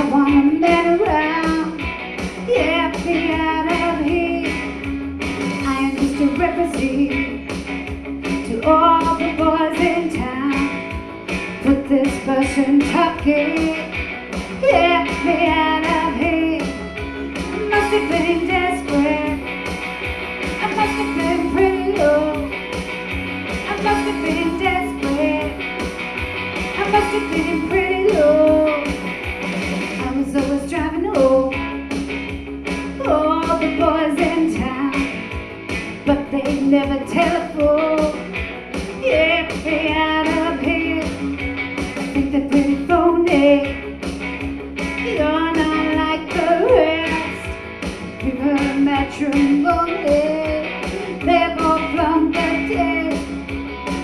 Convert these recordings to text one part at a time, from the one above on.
I to man around. Get me out of here. I am just a to all the boys in town. Put this in top gear. Get me out of here. I must have been desperate. I must have been pretty low. I must have been desperate. I must have been pretty low. never tell a fool. Yeah, hey, out of here. I think they're pretty phony. You're not like the rest. People are matrimony. They're all from the dead.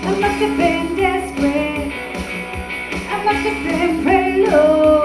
I must have been desperate. I must have been pretty low.